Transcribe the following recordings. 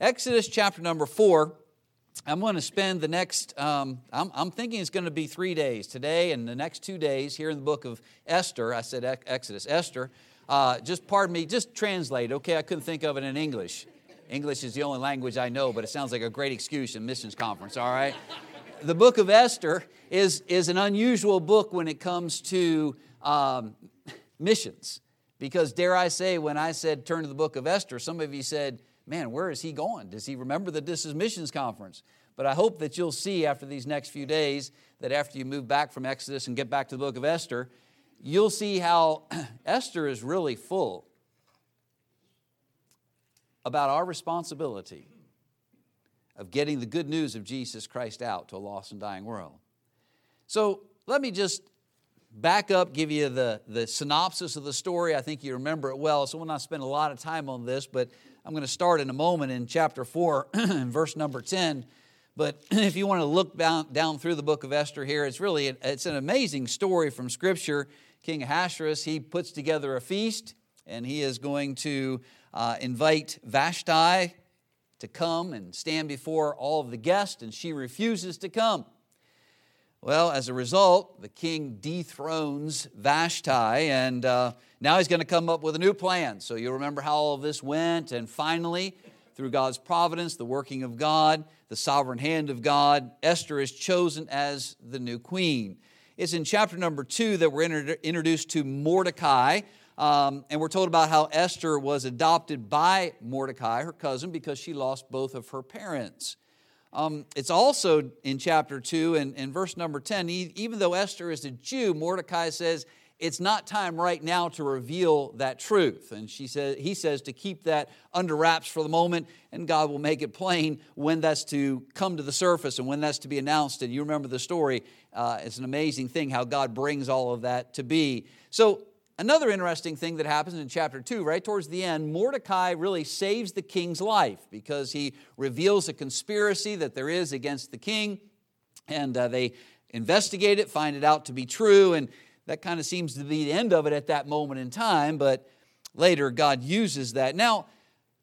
Exodus chapter number four. I'm going to spend the next, um, I'm, I'm, thinking it's going to be three days today and the next two days here in the book of Esther. I said Exodus, Esther. Uh, just pardon me, just translate, okay? I couldn't think of it in English. English is the only language I know, but it sounds like a great excuse in missions conference, all right? the book of Esther is, is an unusual book when it comes to um, missions. Because, dare I say, when I said turn to the book of Esther, some of you said, man, where is he going? Does he remember that this is missions conference? But I hope that you'll see after these next few days that after you move back from Exodus and get back to the book of Esther, you'll see how Esther is really full about our responsibility of getting the good news of Jesus Christ out to a lost and dying world. So let me just back up, give you the, the synopsis of the story. I think you remember it well, so we'll not spend a lot of time on this, but I'm going to start in a moment in chapter 4, verse number 10. But if you want to look down, down through the book of Esther here, it's really it's an amazing story from Scripture. King Ahasuerus, he puts together a feast, and he is going to uh, invite Vashti to come and stand before all of the guests, and she refuses to come. Well, as a result, the king dethrones Vashti, and uh, now he's going to come up with a new plan. So you remember how all of this went, and finally, through God's providence, the working of God, the sovereign hand of God, Esther is chosen as the new queen. It's in chapter number two that we're introduced to Mordecai, um, and we're told about how Esther was adopted by Mordecai, her cousin, because she lost both of her parents. Um, it's also in chapter 2 and, in verse number 10, even though Esther is a Jew, Mordecai says, it's not time right now to reveal that truth. And she says, he says to keep that under wraps for the moment, and God will make it plain when that's to come to the surface and when that's to be announced. And you remember the story. Uh, it's an amazing thing how God brings all of that to be. So Another interesting thing that happens in chapter 2, right towards the end, Mordecai really saves the king's life because he reveals a conspiracy that there is against the king, and uh, they investigate it, find it out to be true, and that kind of seems to be the end of it at that moment in time, but later God uses that. Now,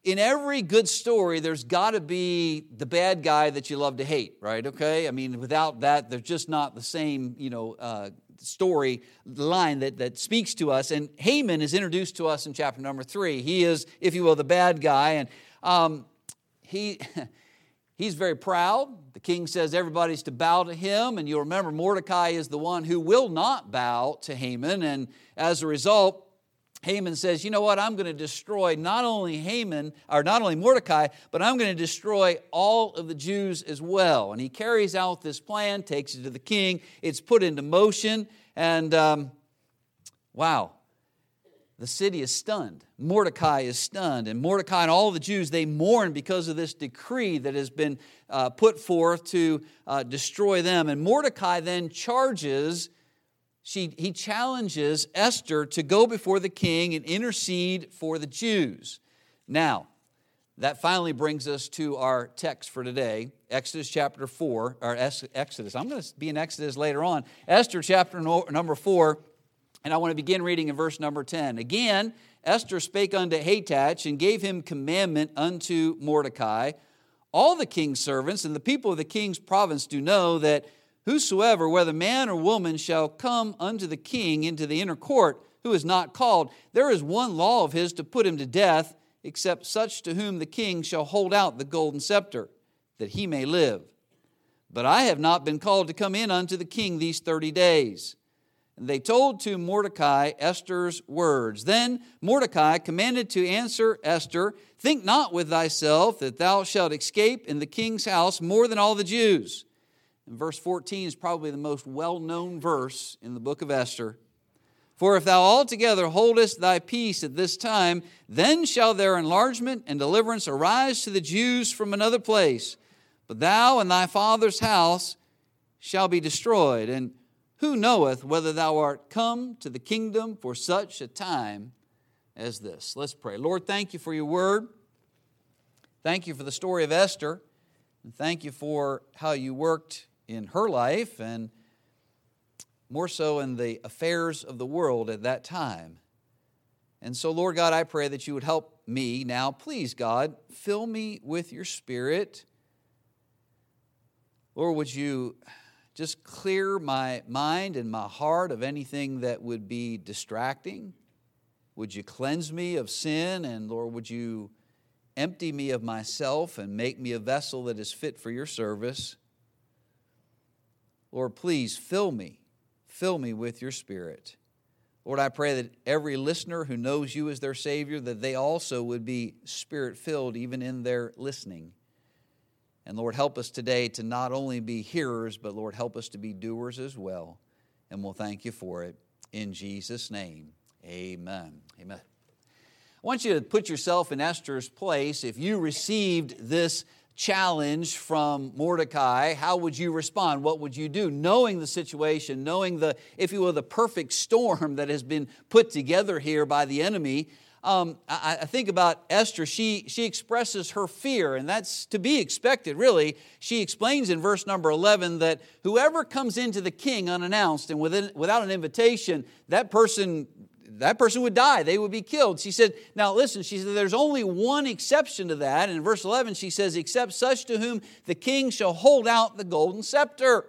in every good story, there's got to be the bad guy that you love to hate, right? Okay? I mean, without that, they're just not the same, you know, uh, story line that, that speaks to us. And Haman is introduced to us in chapter number three. He is, if you will, the bad guy. And um, he. He's very proud. The king says everybody's to bow to him, and you'll remember Mordecai is the one who will not bow to Haman. And as a result, Haman says, You know what? I'm going to destroy not only Haman, or not only Mordecai, but I'm going to destroy all of the Jews as well. And he carries out this plan, takes it to the king. It's put into motion, and um, wow, the city is stunned. Mordecai is stunned. And Mordecai and all the Jews, they mourn because of this decree that has been uh, put forth to uh, destroy them. And Mordecai then charges she, he challenges Esther to go before the king and intercede for the Jews. Now, that finally brings us to our text for today, Exodus chapter 4, or Exodus. I'm going to be in Exodus later on. Esther chapter number 4, and I want to begin reading in verse number 10. Again, Esther spake unto Hathach and gave him commandment unto Mordecai. All the king's servants and the people of the king's province do know that Whosoever, whether man or woman, shall come unto the king into the inner court, who is not called, there is one law of his to put him to death, except such to whom the king shall hold out the golden scepter, that he may live. But I have not been called to come in unto the king these thirty days. And they told to Mordecai Esther's words. Then Mordecai commanded to answer Esther, Think not with thyself that thou shalt escape in the king's house more than all the Jews. And verse 14 is probably the most well known verse in the book of Esther. For if thou altogether holdest thy peace at this time, then shall their enlargement and deliverance arise to the Jews from another place. But thou and thy father's house shall be destroyed. And who knoweth whether thou art come to the kingdom for such a time as this? Let's pray. Lord, thank you for your word. Thank you for the story of Esther. And thank you for how you worked in her life and more so in the affairs of the world at that time. And so, Lord God, I pray that you would help me now. Please, God, fill me with your spirit. Lord, would you just clear my mind and my heart of anything that would be distracting? Would you cleanse me of sin? And Lord, would you empty me of myself and make me a vessel that is fit for your service? Lord, please fill me. Fill me with your spirit. Lord, I pray that every listener who knows you as their Savior, that they also would be spirit filled even in their listening. And Lord, help us today to not only be hearers, but Lord, help us to be doers as well. And we'll thank you for it. In Jesus' name, amen. Amen. I want you to put yourself in Esther's place. If you received this challenge from Mordecai, how would you respond? What would you do? Knowing the situation, knowing the, if you will, the perfect storm that has been put together here by the enemy, um, I, I, think about Esther, she, she expresses her fear, and that's to be expected, really. She explains in verse number 11 that whoever comes into the king unannounced and within, without an invitation, that person that person would die, they would be killed. She said, Now listen, she said, there's only one exception to that. And in verse 11, she says, Except such to whom the king shall hold out the golden scepter.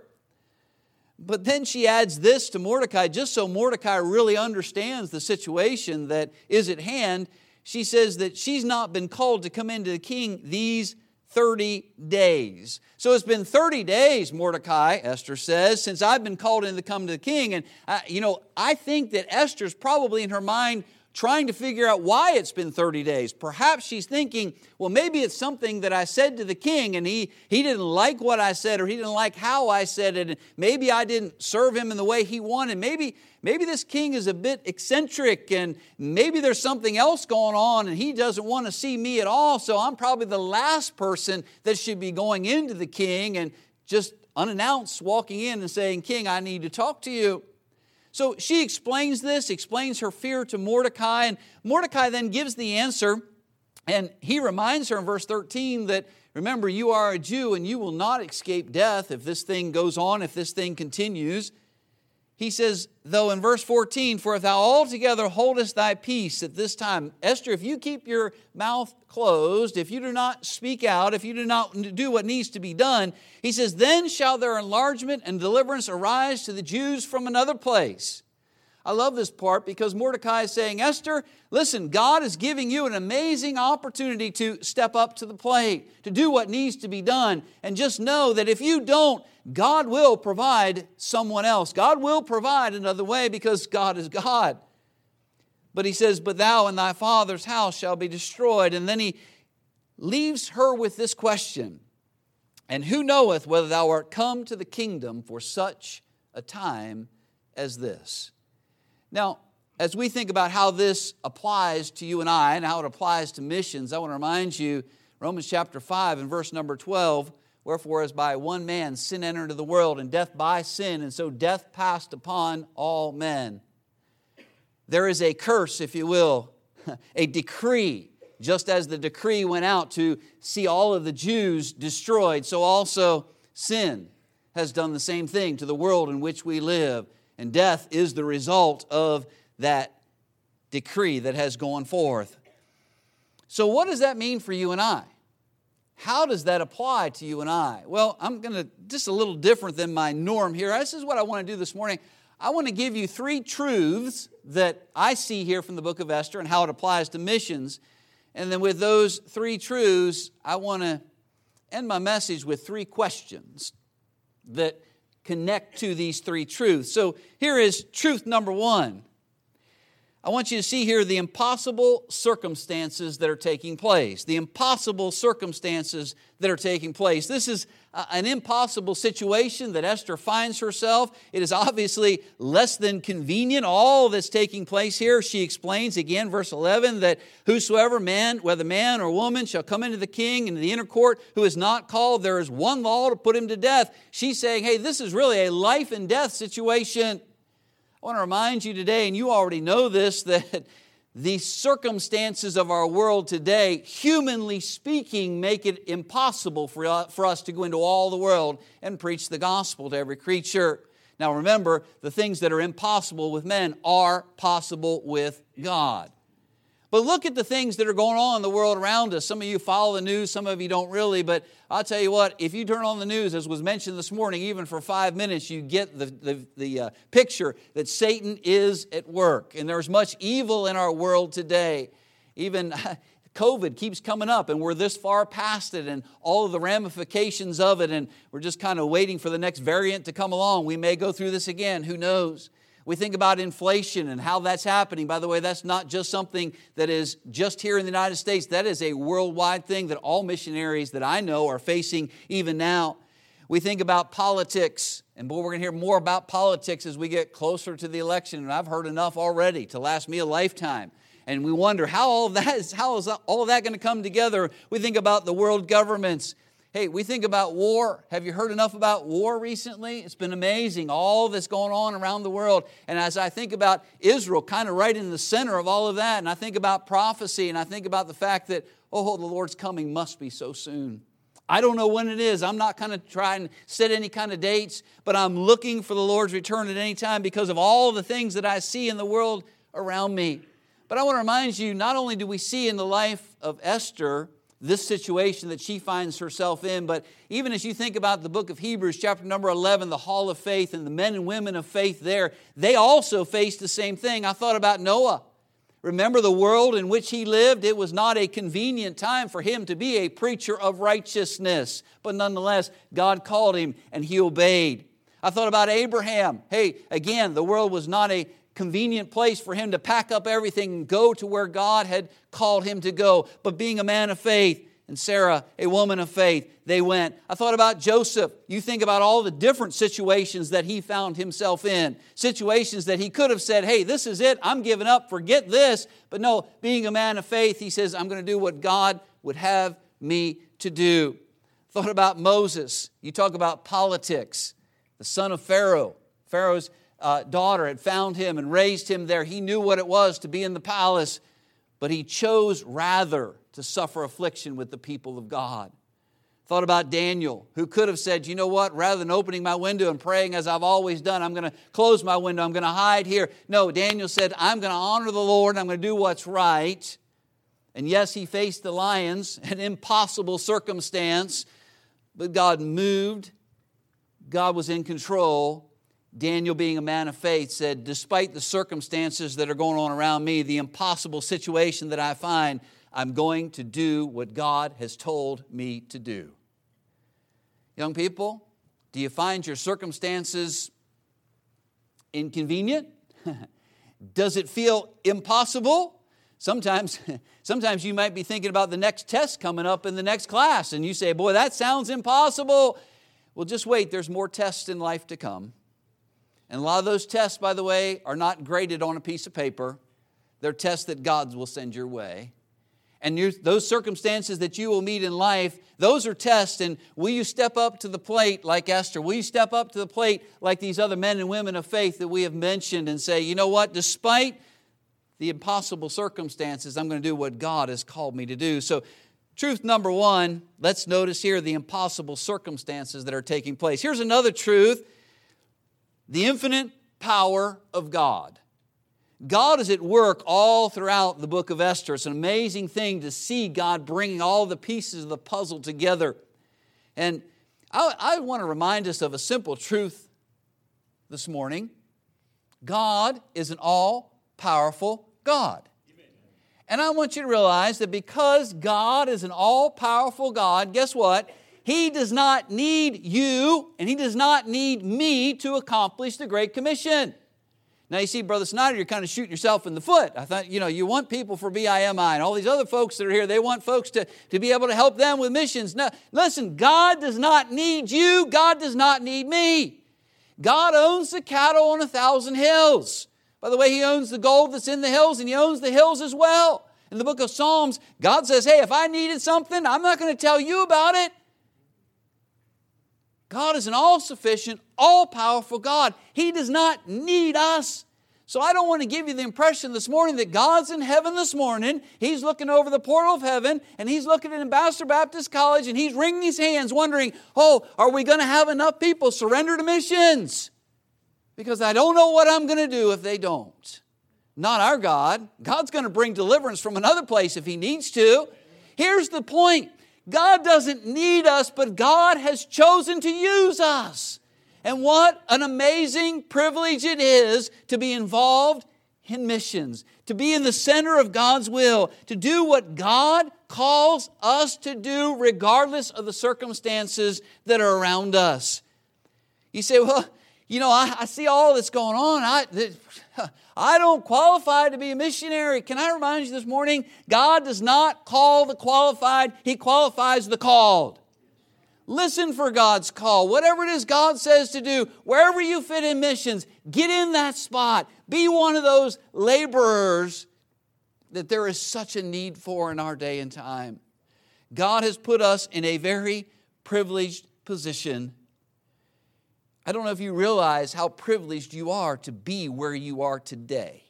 But then she adds this to Mordecai, just so Mordecai really understands the situation that is at hand. She says that she's not been called to come into the king these 30 days. So it's been 30 days, Mordecai, Esther says, since I've been called in to come to the king. And, uh, you know, I think that Esther's probably in her mind trying to figure out why it's been 30 days. Perhaps she's thinking, well, maybe it's something that I said to the king and he, he didn't like what I said or he didn't like how I said it. And maybe I didn't serve him in the way he wanted. Maybe, maybe this king is a bit eccentric and maybe there's something else going on and he doesn't want to see me at all. So I'm probably the last person that should be going into the king and just unannounced walking in and saying, King, I need to talk to you. So she explains this, explains her fear to Mordecai, and Mordecai then gives the answer. And he reminds her in verse 13 that, remember, you are a Jew and you will not escape death if this thing goes on, if this thing continues. He says, though in verse 14, for if thou altogether holdest thy peace at this time, Esther, if you keep your mouth closed, if you do not speak out, if you do not do what needs to be done, he says, then shall their enlargement and deliverance arise to the Jews from another place. I love this part because Mordecai is saying, Esther, listen, God is giving you an amazing opportunity to step up to the plate, to do what needs to be done. And just know that if you don't, God will provide someone else. God will provide another way because God is God. But he says, But thou and thy father's house shall be destroyed. And then he leaves her with this question And who knoweth whether thou art come to the kingdom for such a time as this? Now, as we think about how this applies to you and I and how it applies to missions, I want to remind you Romans chapter 5 and verse number 12 Wherefore, as by one man sin entered into the world, and death by sin, and so death passed upon all men. There is a curse, if you will, a decree. Just as the decree went out to see all of the Jews destroyed, so also sin has done the same thing to the world in which we live. And death is the result of that decree that has gone forth. So, what does that mean for you and I? How does that apply to you and I? Well, I'm going to, just a little different than my norm here. This is what I want to do this morning. I want to give you three truths that I see here from the book of Esther and how it applies to missions. And then with those three truths, I want to end my message with three questions that connect to these three truths. So here is truth number one I want you to see here the impossible circumstances that are taking place. The impossible circumstances that are taking place. This is an impossible situation that Esther finds herself. It is obviously less than convenient, all that's taking place here. She explains again, verse 11, that whosoever man, whether man or woman, shall come into the king, into the inner court, who is not called, there is one law to put him to death. She's saying, hey, this is really a life and death situation. I want to remind you today, and you already know this, that the circumstances of our world today, humanly speaking, make it impossible uh, for, us to go into all the world and preach the gospel to every creature. Now remember, the things that are impossible with men are possible with God. But look at the things that are going on in the world around us. Some of you follow the news, some of you don't really, but I'll tell you what, if you turn on the news, as was mentioned this morning, even for five minutes, you get the, the, the uh, picture that Satan is at work. And there's much evil in our world today. Even COVID keeps coming up, and we're this far past it and all of the ramifications of it, and we're just kind of waiting for the next variant to come along. We may go through this again, who knows? We think about inflation and how that's happening. By the way, that's not just something that is just here in the United States, that is a worldwide thing that all missionaries that I know are facing even now. We think about politics, and boy, we're going to hear more about politics as we get closer to the election, and I've heard enough already to last me a lifetime. And we wonder how all that is, how is all of that going to come together? We think about the world governments Hey, we think about war. Have you heard enough about war recently? It's been amazing, all that's going on around the world. And as I think about Israel, kind of right in the center of all of that, and I think about prophecy, and I think about the fact that, oh, the Lord's coming must be so soon. I don't know when it is. I'm not kind of trying to set any kind of dates, but I'm looking for the Lord's return at any time because of all the things that I see in the world around me. But I want to remind you not only do we see in the life of Esther this situation that she finds herself in. But even as you think about the book of Hebrews, chapter number 11, the hall of faith, and the men and women of faith there, they also faced the same thing. I thought about Noah. Remember the world in which he lived? It was not a convenient time for him to be a preacher of righteousness, but nonetheless, God called him and he obeyed. I thought about Abraham. Hey, again, the world was not a convenient place for him to pack up everything and go to where God had called him to go. But being a man of faith, and Sarah, a woman of faith, they went. I thought about Joseph. You think about all the different situations that he found himself in, situations that he could have said, Hey, this is it, I'm giving up, forget this. But no, being a man of faith, he says, I'm going to do what God would have me to do. Thought about Moses. You talk about politics, the son of Pharaoh. Pharaoh's uh, daughter had found him and raised him there. He knew what it was to be in the palace, but he chose rather to suffer affliction with the people of God. Thought about Daniel, who could have said, you know what, rather than opening my window and praying as I've always done, I'm going to close my window, I'm going to hide here. No, Daniel said, I'm going to honor the Lord, and I'm going to do what's right. And yes, he faced the lions, an impossible circumstance, but God moved, God was in control, Daniel, being a man of faith, said, Despite the circumstances that are going on around me, the impossible situation that I find, I'm going to do what God has told me to do. Young people, do you find your circumstances inconvenient? Does it feel impossible? Sometimes, sometimes you might be thinking about the next test coming up in the next class, and you say, Boy, that sounds impossible. Well, just wait, there's more tests in life to come. And a lot of those tests, by the way, are not graded on a piece of paper. They're tests that God will send your way. And those circumstances that you will meet in life, those are tests. And will you step up to the plate like Esther? Will you step up to the plate like these other men and women of faith that we have mentioned and say, you know what, despite the impossible circumstances, I'm going to do what God has called me to do. So, truth number one, let's notice here the impossible circumstances that are taking place. Here's another truth the infinite power of God. God is at work all throughout the book of Esther. It's an amazing thing to see God bringing all the pieces of the puzzle together. And I, I want to remind us of a simple truth this morning God is an all powerful God. And I want you to realize that because God is an all powerful God, guess what? He does not need you and He does not need me to accomplish the Great Commission. Now, you see, Brother Snyder, you're kind of shooting yourself in the foot. I thought, you know, you want people for BIMI and all these other folks that are here, they want folks to, to be able to help them with missions. Now, listen, God does not need you, God does not need me. God owns the cattle on a thousand hills. By the way, He owns the gold that's in the hills, and He owns the hills as well. In the book of Psalms, God says, Hey, if I needed something, I'm not going to tell you about it. God is an all sufficient, all powerful God. He does not need us. So I don't want to give you the impression this morning that God's in heaven this morning. He's looking over the portal of heaven and he's looking at Ambassador Baptist College and he's wringing his hands wondering, oh, are we going to have enough people surrender to missions? Because I don't know what I'm going to do if they don't. not our God. God's going to bring deliverance from another place if He needs to. Here's the point God doesn't need us, but God has chosen to use us. And what an amazing privilege it is to be involved in missions, to be in the center of God's will, to do what God calls us to do, regardless of the circumstances that are around us. You say, Well, you know, I, I see all that's going on. I, I don't qualify to be a missionary. Can I remind you this morning? God does not call the qualified, He qualifies the called. Listen for God's call. Whatever it is God says to do, wherever you fit in missions, get in that spot. Be one of those laborers that there is such a need for in our day and time. God has put us in a very privileged position. I don't know if you realize how privileged you are to be where you are today.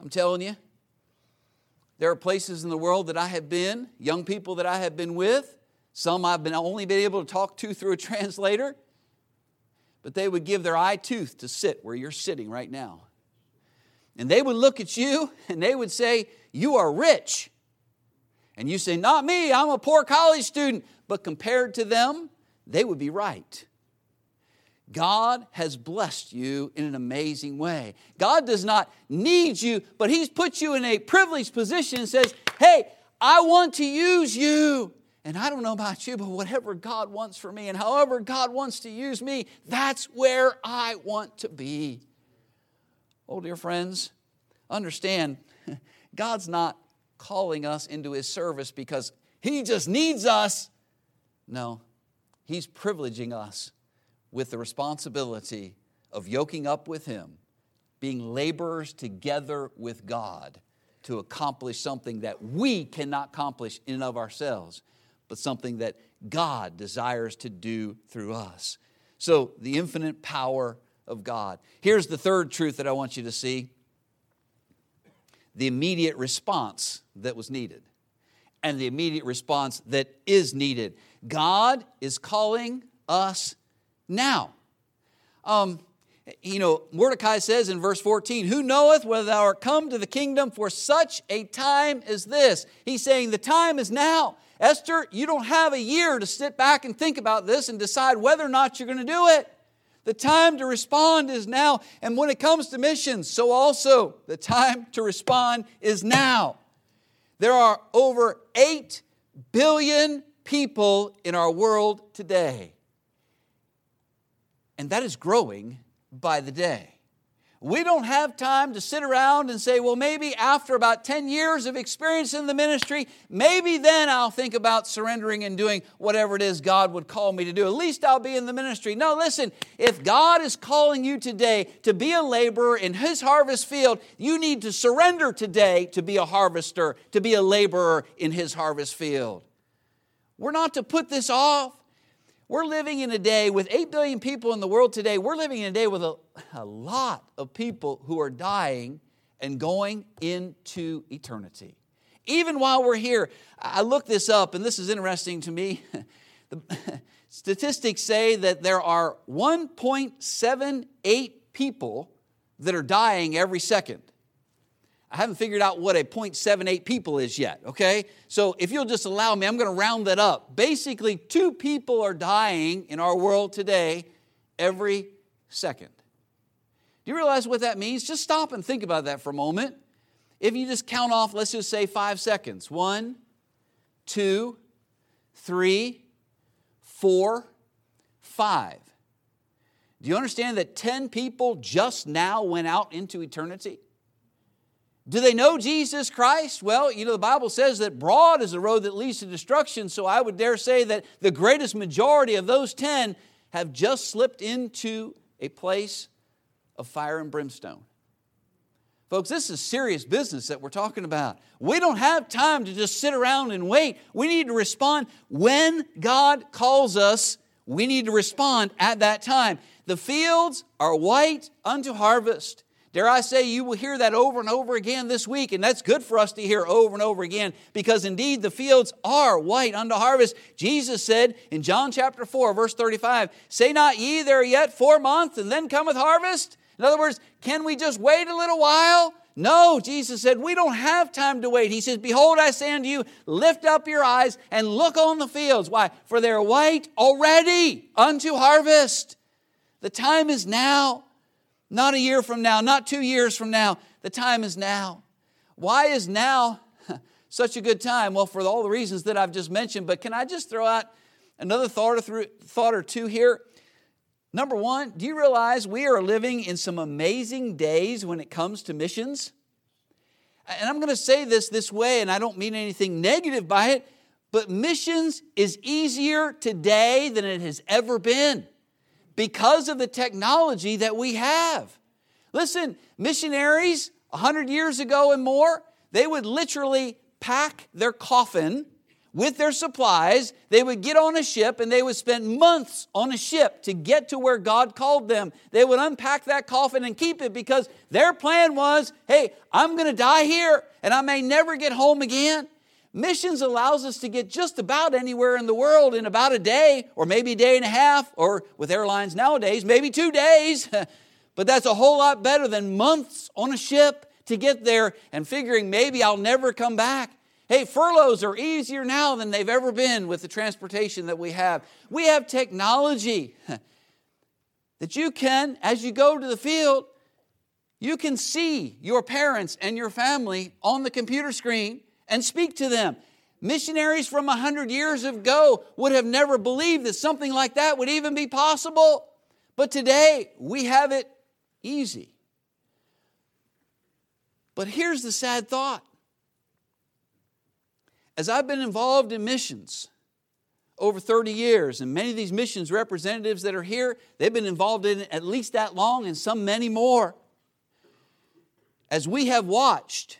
I'm telling you, there are places in the world that I have been, young people that I have been with, some I've been only been able to talk to through a translator, but they would give their eye tooth to sit where you're sitting right now. And they would look at you and they would say, You are rich. And you say, Not me, I'm a poor college student. But compared to them, they would be right. God has blessed you in an amazing way. God does not need you, but He's put you in a privileged position and says, Hey, I want to use you. And I don't know about you, but whatever God wants for me and however God wants to use me, that's where I want to be. Oh, dear friends, understand God's not calling us into His service because He just needs us. No, He's privileging us with the responsibility of yoking up with Him, being laborers together with God to accomplish something that we cannot accomplish in and of ourselves but something that God desires to do through us. So, the infinite power of God. Here's the third truth that I want you to see the immediate response that was needed, and the immediate response that is needed. God is calling us now. Um, you know, Mordecai says in verse 14, Who knoweth whether thou art come to the kingdom for such a time as this? He's saying the time is now. Esther, you don't have a year to sit back and think about this and decide whether or not you're going to do it. The time to respond is now. And when it comes to missions, so also the time to respond is now. There are over 8 billion people in our world today. And that is growing by the day. We don't have time to sit around and say, well, maybe after about 10 years of experience in the ministry, maybe then I'll think about surrendering and doing whatever it is God would call me to do. At least I'll be in the ministry. No, listen, if God is calling you today to be a laborer in His harvest field, you need to surrender today to be a harvester, to be a laborer in His harvest field. We're not to put this off. We're living in a day with 8 billion people in the world today. We're living in a day with a, a lot of people who are dying and going into eternity. Even while we're here, I looked this up, and this is interesting to me. the statistics say that there are 1.78 people that are dying every second. I haven't figured out what a 0.78 people is yet, okay? So if you'll just allow me, I'm going to round that up. Basically, two people are dying in our world today every second. Do you realize what that means? Just stop and think about that for a moment. If you just count off, let's just say five seconds one, two, three, four, five. Do you understand that 10 people just now went out into eternity? Do they know Jesus Christ? Well, you know, the Bible says that broad is the road that leads to destruction, so I would dare say that the greatest majority of those 10 have just slipped into a place of fire and brimstone. Folks, this is serious business that we're talking about. We don't have time to just sit around and wait. We need to respond when God calls us. We need to respond at that time. The fields are white unto harvest. Dare I say, you will hear that over and over again this week, and that's good for us to hear over and over again because indeed the fields are white unto harvest. Jesus said in John chapter 4, verse 35, Say not ye, there yet four months, and then cometh harvest? In other words, can we just wait a little while? No, Jesus said, we don't have time to wait. He says, Behold, I say unto you, lift up your eyes and look on the fields. Why? For they're white already unto harvest. The time is now, not a year from now, not two years from now. The time is now. Why is now such a good time? Well, for all the reasons that I've just mentioned, but can I just throw out another thought or, thought or two here? Number one, do you realize we are living in some amazing days when it comes to missions? And I'm going to say this this way, and I don't mean anything negative by it, but missions is easier today than it has ever been because of the technology that we have. Listen, missionaries 100 years ago and more, they would literally pack their coffin with their supplies. They would get on a ship and they would spend months on a ship to get to where God called them. They would unpack that coffin and keep it because their plan was hey, I'm going to die here and I may never get home again. Missions allows us to get just about anywhere in the world in about a day, or maybe a day and a half, or with airlines nowadays, maybe two days. but that's a whole lot better than months on a ship to get there and figuring maybe I'll never come back. Hey, furloughs are easier now than they've ever been with the transportation that we have. We have technology that you can, as you go to the field, you can see your parents and your family on the computer screen and speak to them. Missionaries from a hundred years ago would have never believed that something like that would even be possible. But today, we have it easy. But here's the sad thought as I've been involved in missions over 30 years, and many of these missions representatives that are here, they've been involved in it at least that long, and some many more. As we have watched,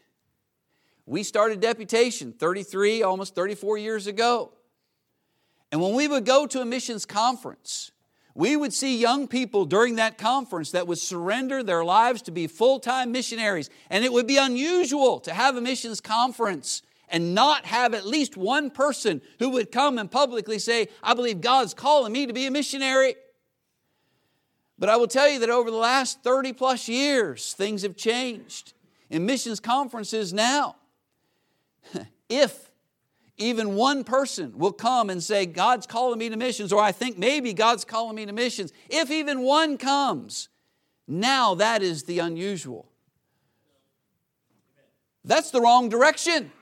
we started deputation 33, almost 34 years ago. And when we would go to a missions conference, we would see young people during that conference that would surrender their lives to be full time missionaries. And it would be unusual to have a missions conference and not have at least one person who would come and publicly say, I believe God's calling me to be a missionary. But I will tell you that over the last 30 plus years, things have changed. In missions conferences now, if even one person will come and say, God's calling me to missions, or I think maybe God's calling me to missions, if even one comes, now that is the unusual. That's the wrong direction.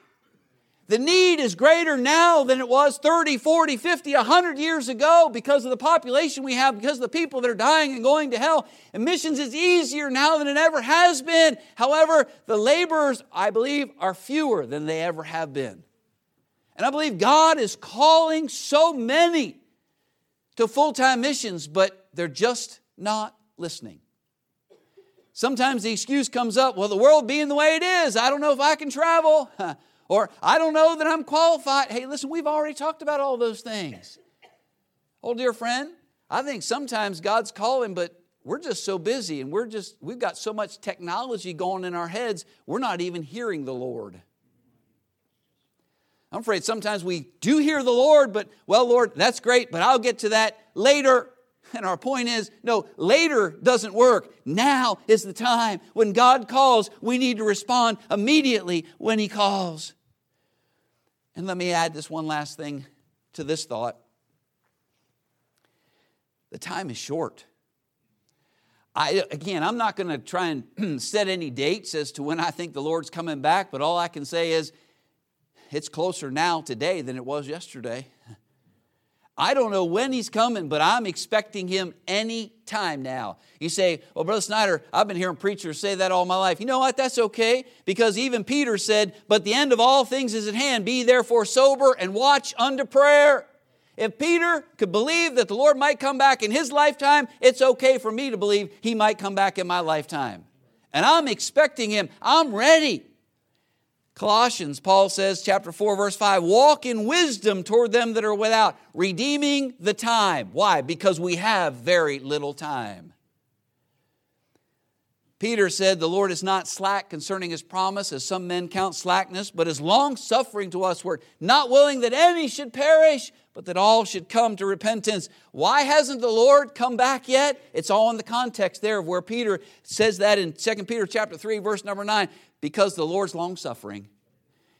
The need is greater now than it was 30, 40, 50, 100 years ago because of the population we have, because of the people that are dying and going to hell. And missions is easier now than it ever has been. However, the laborers, I believe, are fewer than they ever have been. And I believe God is calling so many to full time missions, but they're just not listening. Sometimes the excuse comes up well, the world being the way it is, I don't know if I can travel. Or I don't know that I'm qualified. Hey, listen, we've already talked about all those things. Oh, dear friend, I think sometimes God's calling, but we're just so busy and we're just, we've got so much technology going in our heads, we're not even hearing the Lord. I'm afraid sometimes we do hear the Lord, but, well, Lord, that's great, but I'll get to that later. And our point is no, later doesn't work. Now is the time. When God calls, we need to respond immediately when He calls. And let me add this one last thing to this thought. The time is short. I, again, I'm not going to try and set any dates as to when I think the Lord's coming back, but all I can say is it's closer now today than it was yesterday. I don't know when he's coming, but I'm expecting him any time now. You say, Well, Brother Snyder, I've been hearing preachers say that all my life. You know what? That's okay, because even Peter said, But the end of all things is at hand. Be therefore sober and watch unto prayer. If Peter could believe that the Lord might come back in his lifetime, it's okay for me to believe he might come back in my lifetime. And I'm expecting him. I'm ready. Colossians, Paul says, chapter 4, verse 5, walk in wisdom toward them that are without, redeeming the time. Why? Because we have very little time. Peter said, The Lord is not slack concerning his promise, as some men count slackness, but is long suffering to us, word, not willing that any should perish, but that all should come to repentance. Why hasn't the Lord come back yet? It's all in the context there of where Peter says that in 2 Peter chapter 3, verse number 9, because the Lord's long suffering.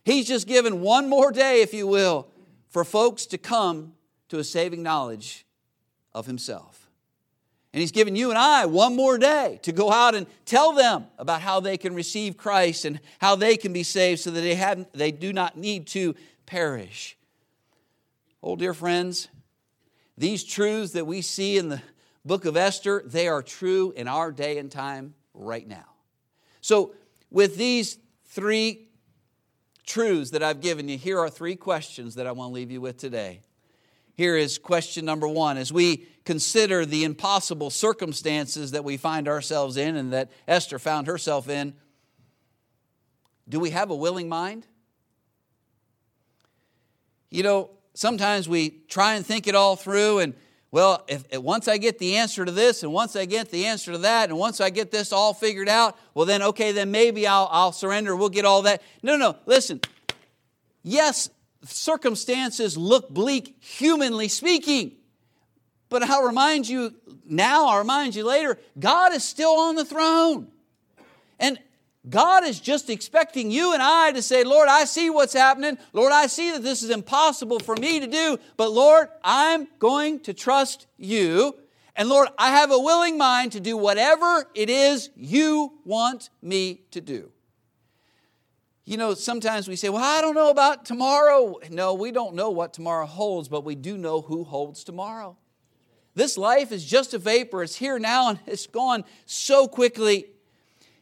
He's just given one more day, if you will, for folks to come to a saving knowledge of Himself. And He's given you and I one more day to go out and tell them about how they can receive Christ and how they can be saved so that they, have, they do not need to perish. Oh, dear friends, these truths that we see in the book of Esther, they are true in our day and time right now. So, with these three truths that I've given you, here are three questions that I want to leave you with today. Here is question number one. As we consider the impossible circumstances that we find ourselves in and that Esther found herself in, do we have a willing mind? You know, sometimes we try and think it all through and well, if, once I get the answer to this, and once I get the answer to that, and once I get this all figured out, well, then, okay, then maybe I'll, I'll surrender. We'll get all that. No, no, listen. Yes, circumstances look bleak, humanly speaking. But I'll remind you now, I'll remind you later, God is still on the throne. And God is just expecting you and I to say, Lord, I see what's happening. Lord, I see that this is impossible for me to do, but Lord, I'm going to trust you. And Lord, I have a willing mind to do whatever it is you want me to do. You know, sometimes we say, well, I don't know about tomorrow. No, we don't know what tomorrow holds, but we do know who holds tomorrow. This life is just a vapor. It's here now and it's gone so quickly.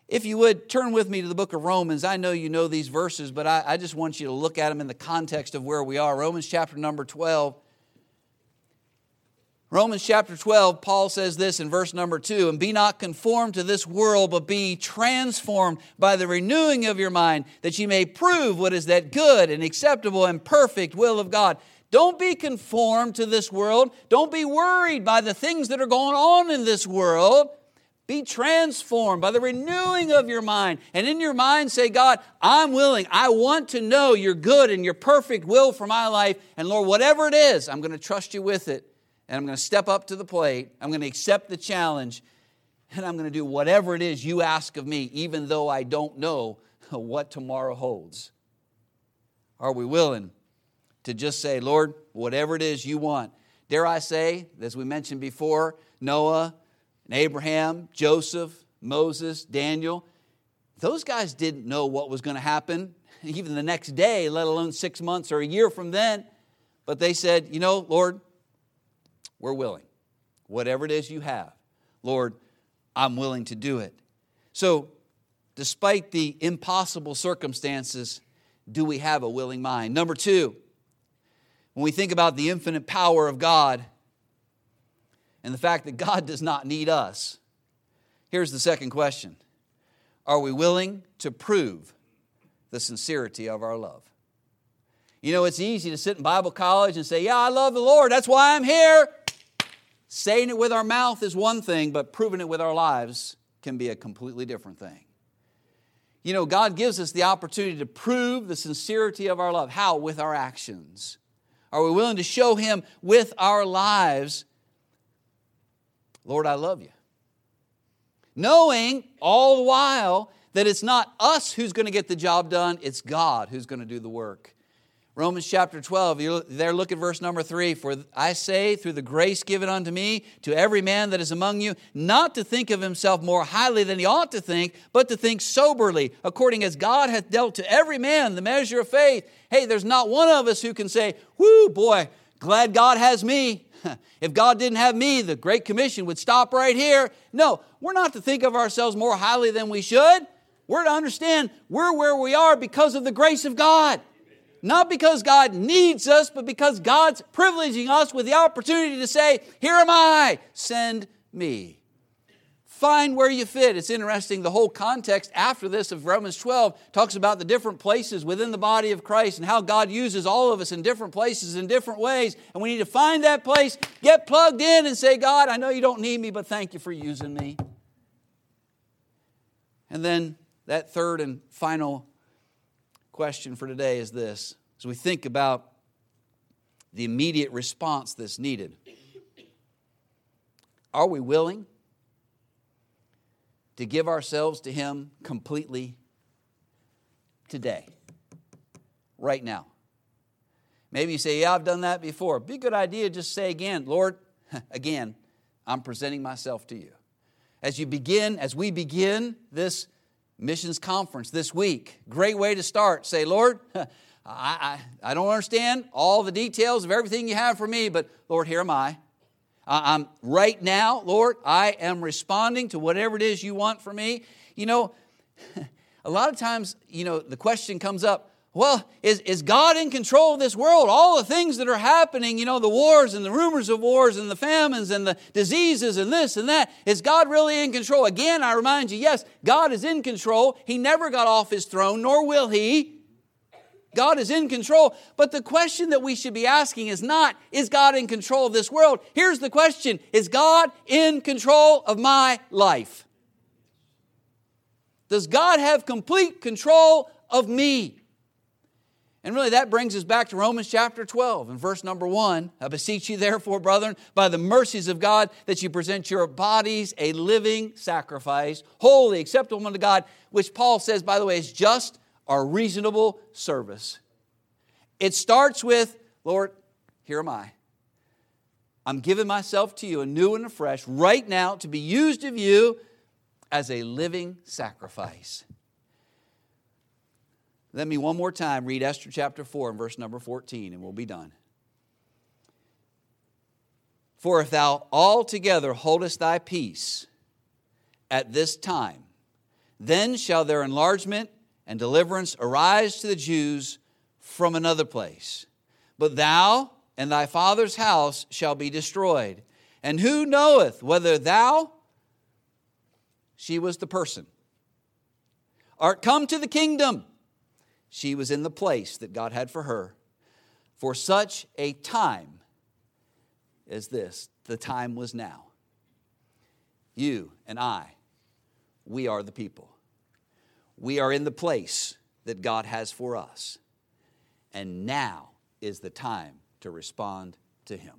If you would turn with me to the book of Romans, I know you know these verses, but I, I, just want you to look at them in the context of where we are. Romans chapter number 12. Romans chapter 12, Paul says this in verse number 2 And be not conformed to this world, but be transformed by the renewing of your mind, that ye may prove what is that good and acceptable and perfect will of God. Don't be conformed to this world. Don't be worried by the things that are going on in this world. Be transformed by the renewing of your mind. And in your mind, say, God, I'm willing. I want to know your good and your perfect will for my life. And Lord, whatever it is, I'm going to trust you with it. And I'm going to step up to the plate. I'm going to accept the challenge. And I'm going to do whatever it is you ask of me, even though I don't know what tomorrow holds. Are we willing to just say, Lord, whatever it is you want? Dare I say, as we mentioned before, Noah, and Abraham, Joseph, Moses, Daniel, those guys didn't know what was going to happen even the next day, let alone six months or a year from then. But they said, You know, Lord, we're willing. Whatever it is you have, Lord, I'm willing to do it. So, despite the impossible circumstances, do we have a willing mind? Number two, when we think about the infinite power of God, and the fact that God does not need us. Here's the second question Are we willing to prove the sincerity of our love? You know, it's easy to sit in Bible college and say, Yeah, I love the Lord, that's why I'm here. Saying it with our mouth is one thing, but proving it with our lives can be a completely different thing. You know, God gives us the opportunity to prove the sincerity of our love. How? With our actions. Are we willing to show Him with our lives Lord, I love you. Knowing all the while that it's not us who's going to get the job done, it's God who's going to do the work. Romans chapter 12, you there look at verse number 3. For I say, through the grace given unto me, to every man that is among you, not to think of himself more highly than he ought to think, but to think soberly, according as God hath dealt to every man the measure of faith. Hey, there's not one of us who can say, Whoo, boy, glad God has me. if God didn't have me, the Great Commission would stop right here. No, we're not to think of ourselves more highly than we should. We're to understand we're where we are because of the grace of God. Not because God needs us, but because God's privileging us with the opportunity to say, Here am I, send me. Find where you fit. It's interesting, the whole context after this of Romans 12 talks about the different places within the body of Christ and how God uses all of us in different places in different ways. And we need to find that place, get plugged in, and say, God, I know you don't need me, but thank you for using me. And then that third and final question for today is this as we think about the immediate response that's needed. Are we willing to give ourselves to Him completely today, right now? Maybe you say, Yeah, I've done that before. Be a good idea, just say again, Lord, again, I'm presenting myself to you. As you begin, as we begin this missions conference this week, great way to start. Say, Lord, I, I, I don't understand all the details of everything you have for me, but Lord, here am I. I'm right now, Lord, I am responding to whatever it is you want from me. You know, a lot of times, you know, the question comes up, well, is, is God in control of this world? All the things that are happening, you know, the wars and the rumors of wars and the famines and the diseases and this and that, is God really in control? Again, I remind you, yes, God is in control. He never got off his throne, nor will he. God is in control. But the question that we should be asking is not, is God in control of this world? Here's the question Is God in control of my life? Does God have complete control of me? And really, that brings us back to Romans chapter 12 and verse number 1. I beseech you, therefore, brethren, by the mercies of God, that you present your bodies a living sacrifice, holy, acceptable unto God, which Paul says, by the way, is just our reasonable service. It starts with, Lord, here am I. I'm giving myself to you anew and afresh right now to be used of you as a living sacrifice. Let me one more time read Esther chapter 4 and verse number 14, and we'll be done. For if thou altogether holdest thy peace at this time, then shall their enlargement and deliverance arise to the Jews from another place. But thou and thy father's house shall be destroyed. And who knoweth whether thou, she was the person, art come to the kingdom? She was in the place that God had for her for such a time as this. The time was now. You and I, we are the people we are in the place that God has for us. And now is the time to respond to Him.